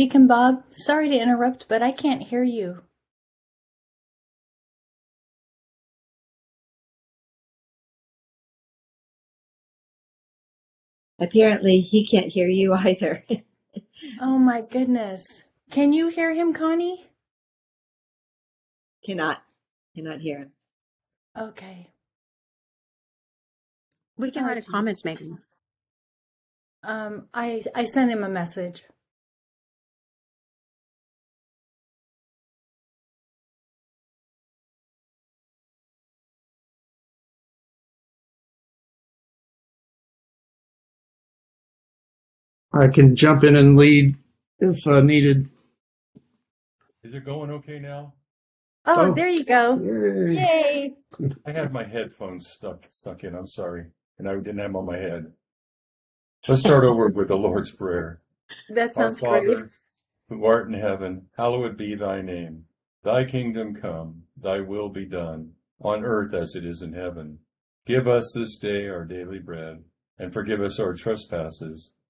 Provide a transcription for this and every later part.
Deacon Bob, sorry to interrupt, but I can't hear you. Apparently, he can't hear you either. Oh my goodness. Can you hear him, Connie? cannot, cannot hear him. Okay. We can Oh, write a geez. comments maybe. Um, I I sent him a message. I can jump in and lead if uh, needed. Is it going okay now? Oh, Oh. there you go. Yay. Yay. I had my headphones stuck stuck in. I'm sorry, and I didn't have them on my head. Let's start over with the Lord's Prayer. That Our sounds great. Father, who art in heaven, hallowed be thy name. Thy kingdom come, thy will be done, on earth as it is in heaven. Give us this day our daily bread, and forgive us our trespasses,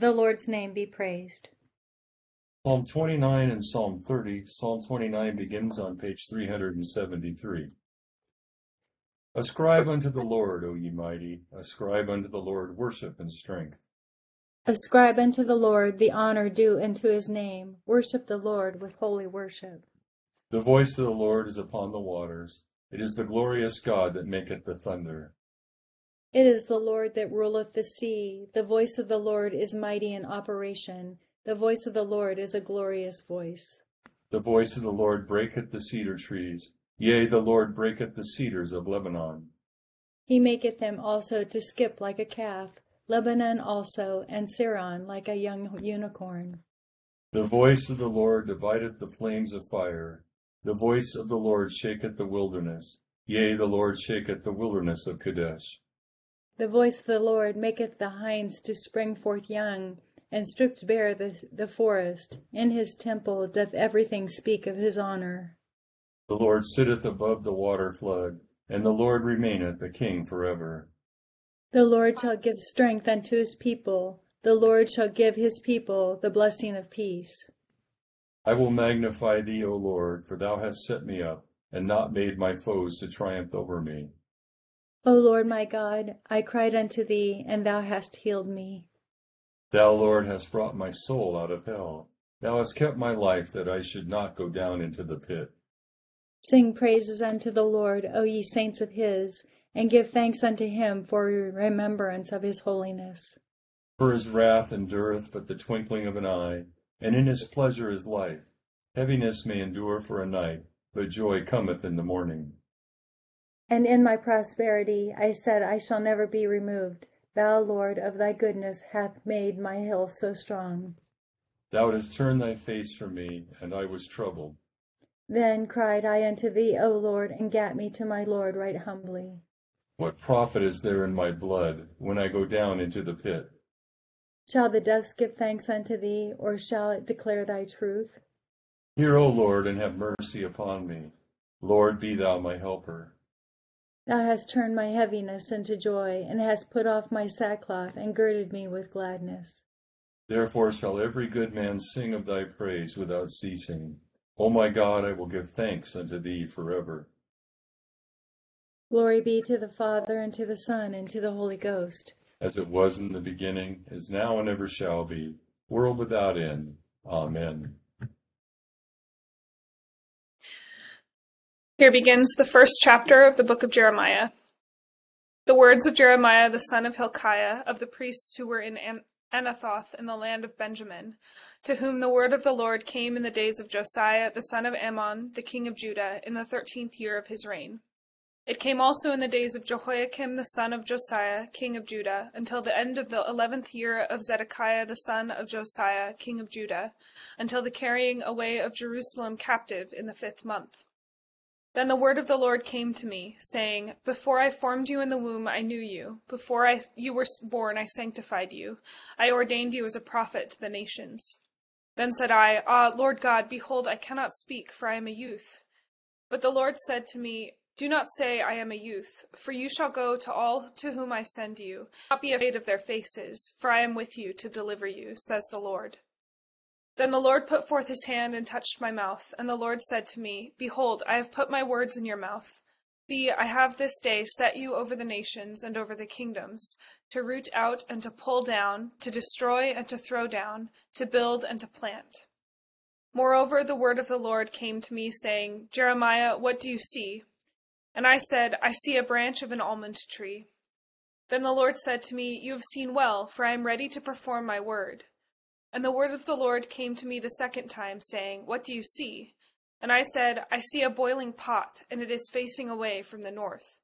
The Lord's name be praised. Psalm 29 and Psalm 30. Psalm 29 begins on page 373. Ascribe unto the Lord, O ye mighty, ascribe unto the Lord worship and strength. Ascribe unto the Lord the honor due unto his name. Worship the Lord with holy worship. The voice of the Lord is upon the waters. It is the glorious God that maketh the thunder. It is the Lord that ruleth the sea. The voice of the Lord is mighty in operation. The voice of the Lord is a glorious voice. The voice of the Lord breaketh the cedar trees. Yea, the Lord breaketh the cedars of Lebanon. He maketh them also to skip like a calf, Lebanon also, and Sirion like a young unicorn. The voice of the Lord divideth the flames of fire. The voice of the Lord shaketh the wilderness. Yea, the Lord shaketh the wilderness of Kadesh. The voice of the Lord maketh the hinds to spring forth young, and stripped bare the, the forest. In his temple doth everything speak of his honor. The Lord sitteth above the water flood, and the Lord remaineth a king forever. The Lord shall give strength unto his people. The Lord shall give his people the blessing of peace. I will magnify thee, O Lord, for thou hast set me up, and not made my foes to triumph over me. O Lord my God, I cried unto thee, and thou hast healed me. Thou, Lord, hast brought my soul out of hell. Thou hast kept my life that I should not go down into the pit. Sing praises unto the Lord, O ye saints of his, and give thanks unto him for remembrance of his holiness. For his wrath endureth but the twinkling of an eye, and in his pleasure is life. Heaviness may endure for a night, but joy cometh in the morning. And in my prosperity I said, I shall never be removed. Thou, Lord, of thy goodness hath made my hill so strong. Thou didst turn thy face from me, and I was troubled. Then cried I unto thee, O Lord, and gat me to my Lord right humbly. What profit is there in my blood when I go down into the pit? Shall the dust give thanks unto thee, or shall it declare thy truth? Hear, O Lord, and have mercy upon me. Lord, be thou my helper. Thou hast turned my heaviness into joy, and hast put off my sackcloth, and girded me with gladness. Therefore shall every good man sing of thy praise without ceasing. O my God, I will give thanks unto thee forever. Glory be to the Father, and to the Son, and to the Holy Ghost. As it was in the beginning, is now, and ever shall be, world without end. Amen. Here begins the first chapter of the book of Jeremiah. The words of Jeremiah the son of Hilkiah, of the priests who were in An- Anathoth in the land of Benjamin, to whom the word of the Lord came in the days of Josiah the son of Amon, the king of Judah, in the thirteenth year of his reign. It came also in the days of Jehoiakim the son of Josiah, king of Judah, until the end of the eleventh year of Zedekiah the son of Josiah, king of Judah, until the carrying away of Jerusalem captive in the fifth month. Then the word of the Lord came to me, saying, Before I formed you in the womb, I knew you. Before I, you were born, I sanctified you. I ordained you as a prophet to the nations. Then said I, Ah, Lord God, behold, I cannot speak, for I am a youth. But the Lord said to me, Do not say, I am a youth, for you shall go to all to whom I send you. Do not be afraid of their faces, for I am with you to deliver you, says the Lord. Then the Lord put forth his hand and touched my mouth, and the Lord said to me, Behold, I have put my words in your mouth. See, I have this day set you over the nations and over the kingdoms, to root out and to pull down, to destroy and to throw down, to build and to plant. Moreover, the word of the Lord came to me, saying, Jeremiah, what do you see? And I said, I see a branch of an almond tree. Then the Lord said to me, You have seen well, for I am ready to perform my word. And the word of the Lord came to me the second time, saying, What do you see? And I said, I see a boiling pot, and it is facing away from the north.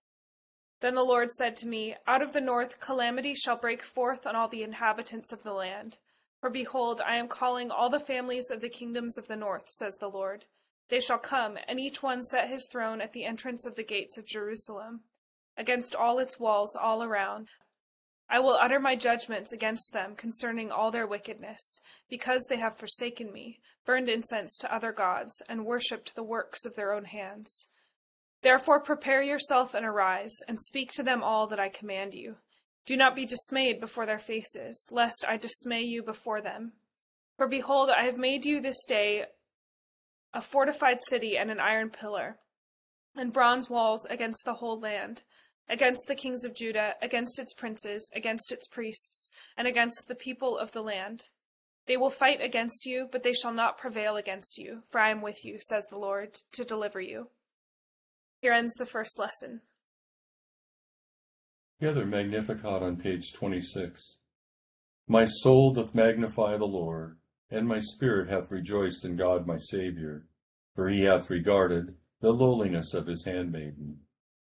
Then the Lord said to me, Out of the north calamity shall break forth on all the inhabitants of the land. For behold, I am calling all the families of the kingdoms of the north, says the Lord. They shall come, and each one set his throne at the entrance of the gates of Jerusalem, against all its walls all around. I will utter my judgments against them concerning all their wickedness, because they have forsaken me, burned incense to other gods, and worshipped the works of their own hands. Therefore prepare yourself and arise, and speak to them all that I command you. Do not be dismayed before their faces, lest I dismay you before them. For behold, I have made you this day a fortified city and an iron pillar, and bronze walls against the whole land, against the kings of Judah, against its princes, against its priests, and against the people of the land. They will fight against you, but they shall not prevail against you, for I am with you, says the Lord, to deliver you. Here ends the first lesson. Together Magnificat on page 26. My soul doth magnify the Lord, and my spirit hath rejoiced in God my Saviour, for he hath regarded the lowliness of his handmaiden.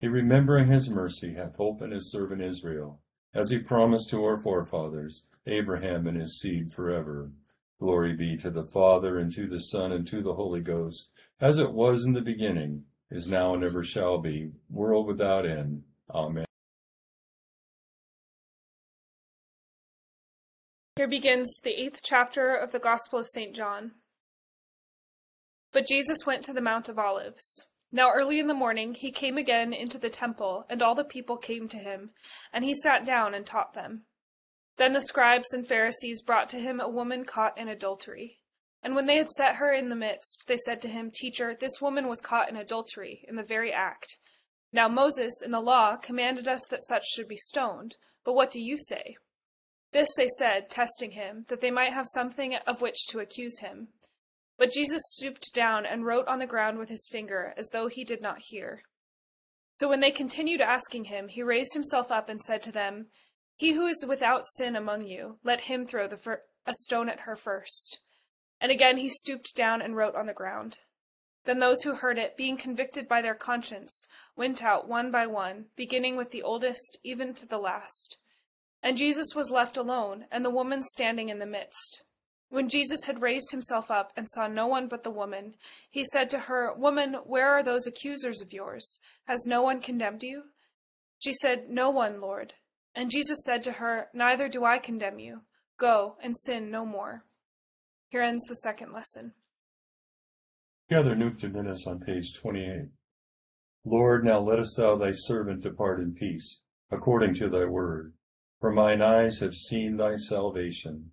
He remembering his mercy hath hope in his servant Israel, as he promised to our forefathers, Abraham and his seed forever. Glory be to the Father, and to the Son, and to the Holy Ghost, as it was in the beginning, is now, and ever shall be, world without end. Amen. Here begins the eighth chapter of the Gospel of St. John. But Jesus went to the Mount of Olives. Now early in the morning he came again into the temple, and all the people came to him, and he sat down and taught them. Then the scribes and Pharisees brought to him a woman caught in adultery. And when they had set her in the midst, they said to him, Teacher, this woman was caught in adultery, in the very act. Now Moses in the law commanded us that such should be stoned, but what do you say? This they said, testing him, that they might have something of which to accuse him. But Jesus stooped down and wrote on the ground with his finger, as though he did not hear. So when they continued asking him, he raised himself up and said to them, He who is without sin among you, let him throw fir- a stone at her first. And again he stooped down and wrote on the ground. Then those who heard it, being convicted by their conscience, went out one by one, beginning with the oldest even to the last. And Jesus was left alone, and the woman standing in the midst. When Jesus had raised himself up and saw no one but the woman, he said to her, Woman, where are those accusers of yours? Has no one condemned you? She said, No one, Lord. And Jesus said to her, Neither do I condemn you. Go and sin no more. Here ends the second lesson. Together Nunc Dimittis on page 28. Lord, now lettest thou thy servant depart in peace, according to thy word. For mine eyes have seen thy salvation,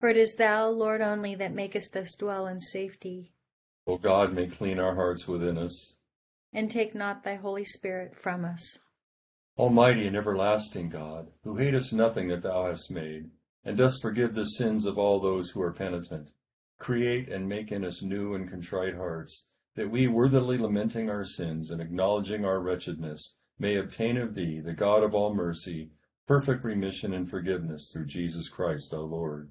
For it is thou, Lord, only that makest us dwell in safety. O God, may clean our hearts within us. And take not thy Holy Spirit from us. Almighty and everlasting God, who hatest nothing that thou hast made, and dost forgive the sins of all those who are penitent, create and make in us new and contrite hearts, that we, worthily lamenting our sins and acknowledging our wretchedness, may obtain of thee, the God of all mercy, perfect remission and forgiveness through Jesus Christ our Lord.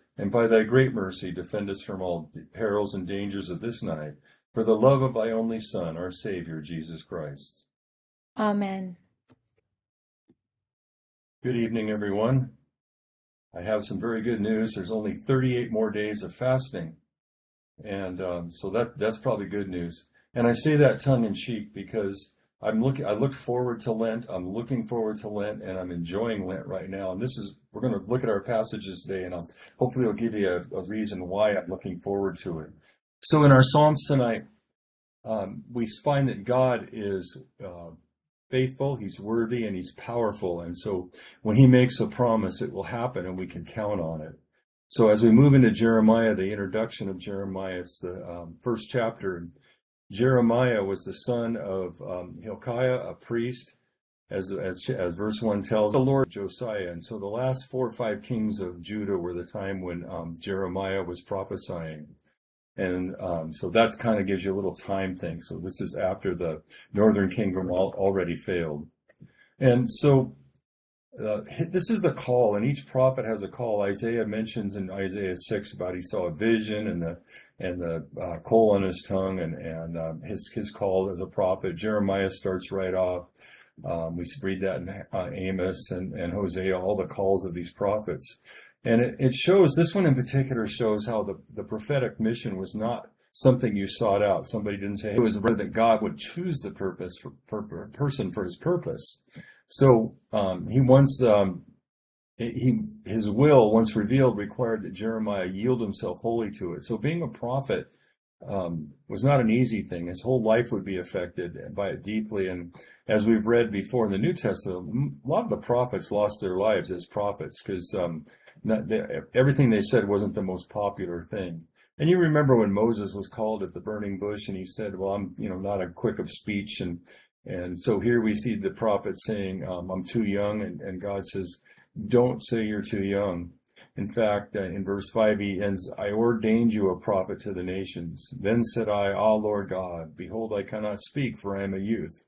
and by thy great mercy defend us from all perils and dangers of this night, for the love of thy only Son, our Savior, Jesus Christ. Amen. Good evening, everyone. I have some very good news. There's only 38 more days of fasting. And um, so that that's probably good news. And I say that tongue in cheek because I'm looking. I look forward to Lent. I'm looking forward to Lent, and I'm enjoying Lent right now. And this is we're going to look at our passages today, and I'll, hopefully it'll give you a, a, reason why I'm looking forward to it. So in our psalms tonight, um, we find that God is uh, faithful, He's worthy, and He's powerful. And so when He makes a promise, it will happen, and we can count on it. So as we move into Jeremiah, the introduction of Jeremiah, it's the um, first chapter. Jeremiah was the son of um, Hilkiah, a priest, as, as, as verse 1 tells the Lord Josiah. And so the last four or five kings of Judah were the time when um, Jeremiah was prophesying. And um, so that kind of gives you a little time thing. So this is after the northern kingdom al- already failed. And so uh, this is the call, and each prophet has a call. Isaiah mentions in Isaiah six about he saw a vision and the and the uh, coal on his tongue, and and um, his his call as a prophet. Jeremiah starts right off. Um, we read that in uh, Amos and and Hosea, all the calls of these prophets, and it, it shows. This one in particular shows how the the prophetic mission was not something you sought out. Somebody didn't say it was that God would choose the purpose for per, person for his purpose. So um, he once um, he his will once revealed required that Jeremiah yield himself wholly to it. So being a prophet um, was not an easy thing. His whole life would be affected by it deeply. And as we've read before in the New Testament, a lot of the prophets lost their lives as prophets because um, everything they said wasn't the most popular thing. And you remember when Moses was called at the burning bush and he said, well, I'm, you know, not a quick of speech and and so here we see the prophet saying, um, I'm too young. And, and, God says, don't say you're too young. In fact, uh, in verse 5, he ends, I ordained you a prophet to the nations. Then said I, Ah, Lord God, behold, I cannot speak, for I am a youth.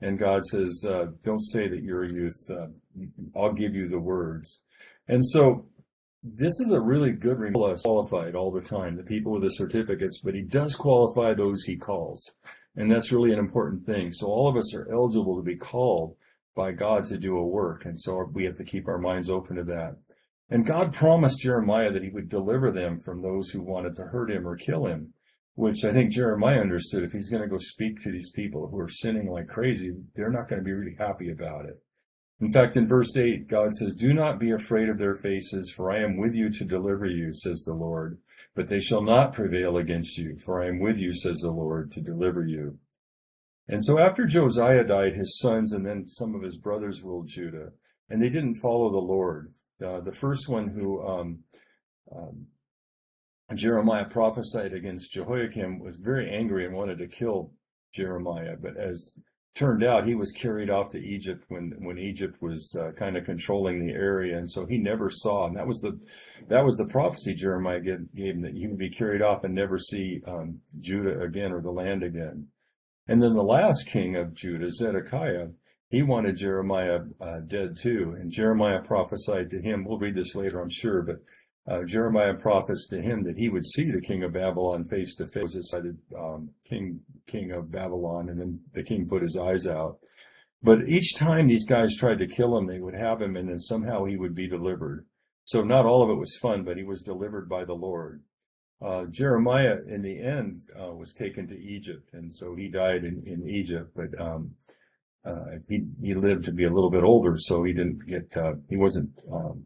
And God says, uh, Don't say that you're a youth. Uh, I'll give you the words. And so this is a really good reminder. qualified all the time, the people with the certificates, but he does qualify those he calls. And that's really an important thing. So all of us are eligible to be called by God to do a work. And so we have to keep our minds open to that. And God promised Jeremiah that he would deliver them from those who wanted to hurt him or kill him, which I think Jeremiah understood. If he's going to go speak to these people who are sinning like crazy, they're not going to be really happy about it. In fact, in verse 8, God says, Do not be afraid of their faces, for I am with you to deliver you, says the Lord. But they shall not prevail against you, for I am with you, says the Lord, to deliver you. And so after Josiah died, his sons and then some of his brothers ruled Judah, and they didn't follow the Lord. Uh, the first one who um, um, Jeremiah prophesied against Jehoiakim was very angry and wanted to kill Jeremiah, but as turned out, he was carried off to Egypt when when Egypt was uh, kind of controlling the area, and so he never saw. And that was the that was the prophecy Jeremiah gave, gave him that he would be carried off and never see um, Judah again or the land again. And then the last king of Judah, Zedekiah, he wanted Jeremiah uh, dead too. And Jeremiah prophesied to him. We'll read this later, I'm sure, but uh, Jeremiah prophets to him that he would see the king of Babylon face to face. Decided um, king king of Babylon, and then the king put his eyes out. But each time these guys tried to kill him, they would have him, and then somehow he would be delivered. So not all of it was fun, but he was delivered by the Lord. Uh, Jeremiah, in the end, uh, was taken to Egypt, and so he died in, in Egypt. But um, uh, he he lived to be a little bit older, so he didn't get uh, he wasn't um,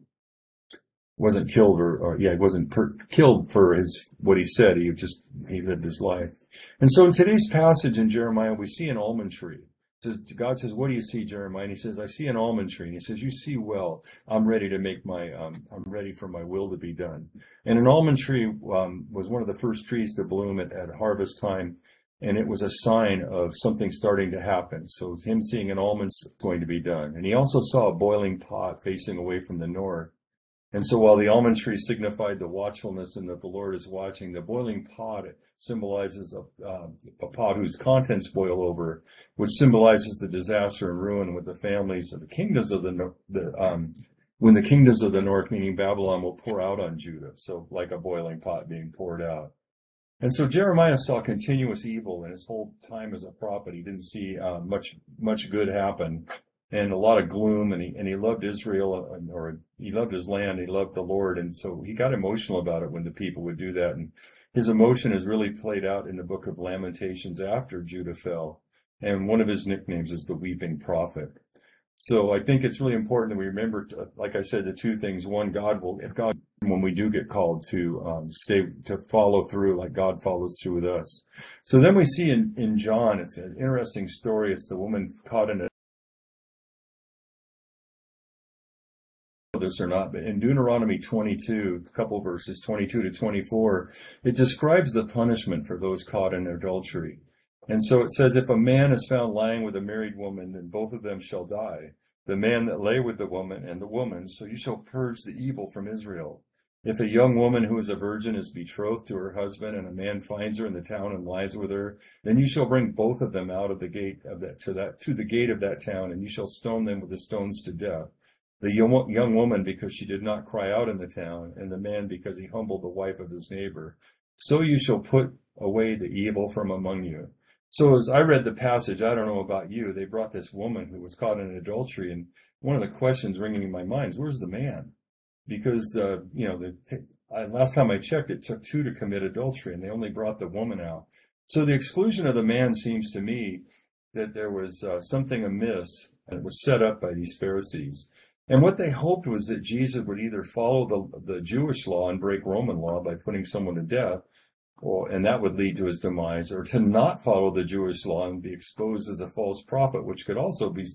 wasn't killed or, or yeah he wasn't per- killed for his what he said. He just he lived his life. And so in today's passage in Jeremiah, we see an almond tree. God says, "What do you see, Jeremiah?" And he says, "I see an almond tree." And he says, "You see well. I'm ready to make my. Um, I'm ready for my will to be done." And an almond tree um, was one of the first trees to bloom at, at harvest time, and it was a sign of something starting to happen. So him seeing an almond's going to be done, and he also saw a boiling pot facing away from the north. And so while the almond tree signified the watchfulness and that the Lord is watching, the boiling pot symbolizes a, uh, a pot whose contents boil over, which symbolizes the disaster and ruin with the families of the kingdoms of the, the um, when the kingdoms of the north, meaning Babylon, will pour out on Judah. So like a boiling pot being poured out. And so Jeremiah saw continuous evil in his whole time as a prophet. He didn't see uh, much much good happen and a lot of gloom and he and he loved Israel uh, or he loved his land he loved the Lord and so he got emotional about it when the people would do that and his emotion is really played out in the book of Lamentations after Judah fell and one of his nicknames is the weeping prophet. So I think it's really important that we remember to, like I said the two things. One God will if God when we do get called to um, stay to follow through like God follows through with us. So then we see in in John it's an interesting story. It's the woman caught in a this or not, but in Deuteronomy 22, a couple verses 22 to 24, it describes the punishment for those caught in adultery. And so it says, if a man is found lying with a married woman, then both of them shall die. The man that lay with the woman and the woman, so you shall purge the evil from Israel. If a young woman who is a virgin is betrothed to her husband and a man finds her in the town and lies with her, then you shall bring both of them out of the gate of that to that to the gate of that town and you shall stone them with the stones to death the young, woman because she did not cry out in the town, and the man because he humbled the wife of his neighbor. So you shall put away the evil from among you. So as I read the passage, I don't know about you, they brought this woman who was caught in adultery, and one of the questions ringing in my mind is, where's the man? Because, uh, you know, the t- I, last time I checked, it took two to commit adultery, and they only brought the woman out. So the exclusion of the man seems to me that there was uh, something amiss, and it was set up by these Pharisees. And what they hoped was that Jesus would either follow the, the Jewish law and break Roman law by putting someone to death, or, and that would lead to his demise, or to not follow the Jewish law and be exposed as a false prophet, which could also be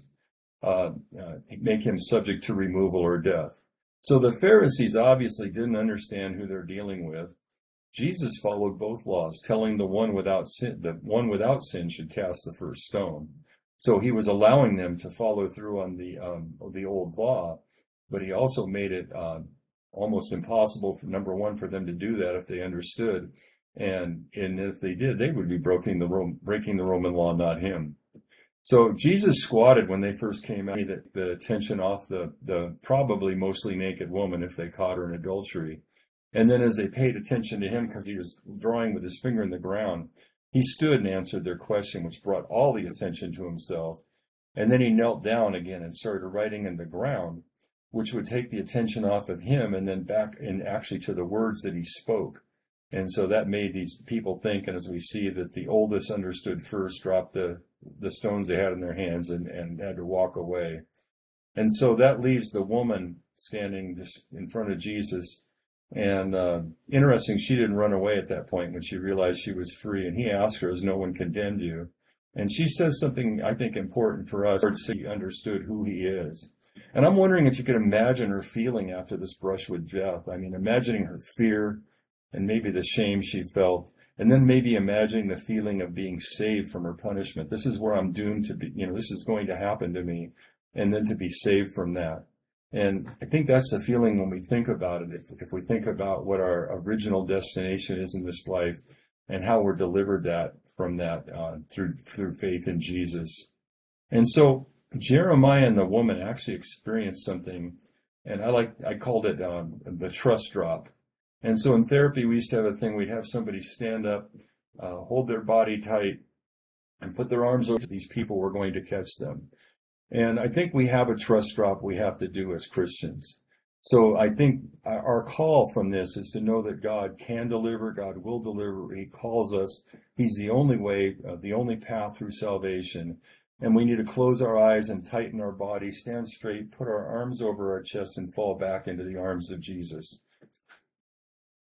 uh, uh, make him subject to removal or death. So the Pharisees obviously didn't understand who they're dealing with. Jesus followed both laws, telling the one without sin, the one without sin should cast the first stone. So he was allowing them to follow through on the um, the old law, but he also made it uh, almost impossible for number one for them to do that if they understood, and and if they did, they would be breaking the Rome, breaking the Roman law, not him. So Jesus squatted when they first came out, the, the attention off the the probably mostly naked woman if they caught her in adultery, and then as they paid attention to him because he was drawing with his finger in the ground, he stood and answered their question, which brought all the attention to himself. And then he knelt down again and started writing in the ground. which would take the attention off of him and then back and actually to the words that he spoke. And so that made these people think, and as we see that the oldest understood first dropped the, the stones they had in their hands and, and had to walk away. And so that leaves the woman standing just in front of Jesus. And uh, interesting, she didn't run away at that point when she realized she was free. And he asked her, Has no one condemned you? And she says something I think important for us. She understood who he is. And I'm wondering if you could imagine her feeling after this brush with death. I mean, imagining her fear and maybe the shame she felt, and then maybe imagining the feeling of being saved from her punishment. This is where I'm doomed to be, you know, this is going to happen to me, and then to be saved from that. And I think that's the feeling when we think about it. If, if we think about what our original destination is in this life and how we're delivered that from that uh, through through faith in Jesus. And so Jeremiah and the woman actually experienced something, and I like I called it um, the trust drop. And so in therapy, we used to have a thing. We'd have somebody stand up, uh, hold their body tight, and put their arms over these people. We're going to catch them. And I think we have a trust drop we have to do as Christians. So I think our call from this is to know that God can deliver, God will deliver. He calls us. He's the only way, uh, the only path through salvation. And we need to close our eyes and tighten our body, stand straight, put our arms over our chest, and fall back into the arms of Jesus.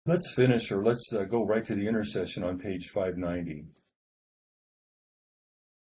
Let's finish, or let's uh, go right to the intercession on page 590.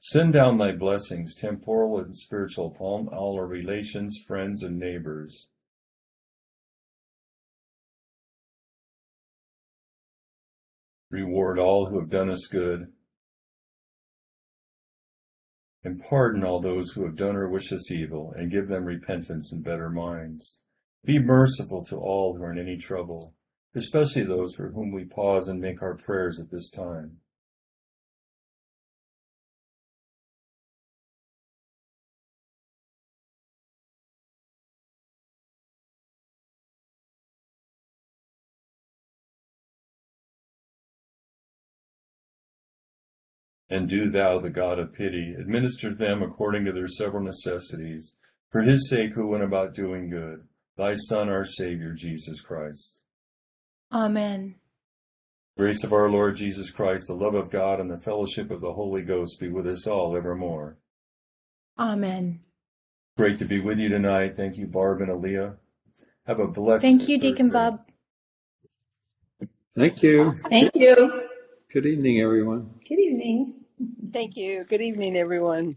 Send down thy blessings, temporal and spiritual, upon all our relations, friends, and neighbors. Reward all who have done us good, and pardon all those who have done or wish us evil, and give them repentance and better minds. Be merciful to all who are in any trouble, especially those for whom we pause and make our prayers at this time. And do thou, the God of pity, administer them according to their several necessities, for his sake who went about doing good thy Son, our Savior, Jesus Christ. Amen. Grace of our Lord Jesus Christ, the love of God, and the fellowship of the Holy Ghost be with us all evermore. Amen. Great to be with you tonight. Thank you, Barb and Aaliyah. Have a blessed Thank you, Deacon Thursday. Bob. Thank you. Thank you. Good evening, everyone. Good evening. Thank you. Good evening, everyone.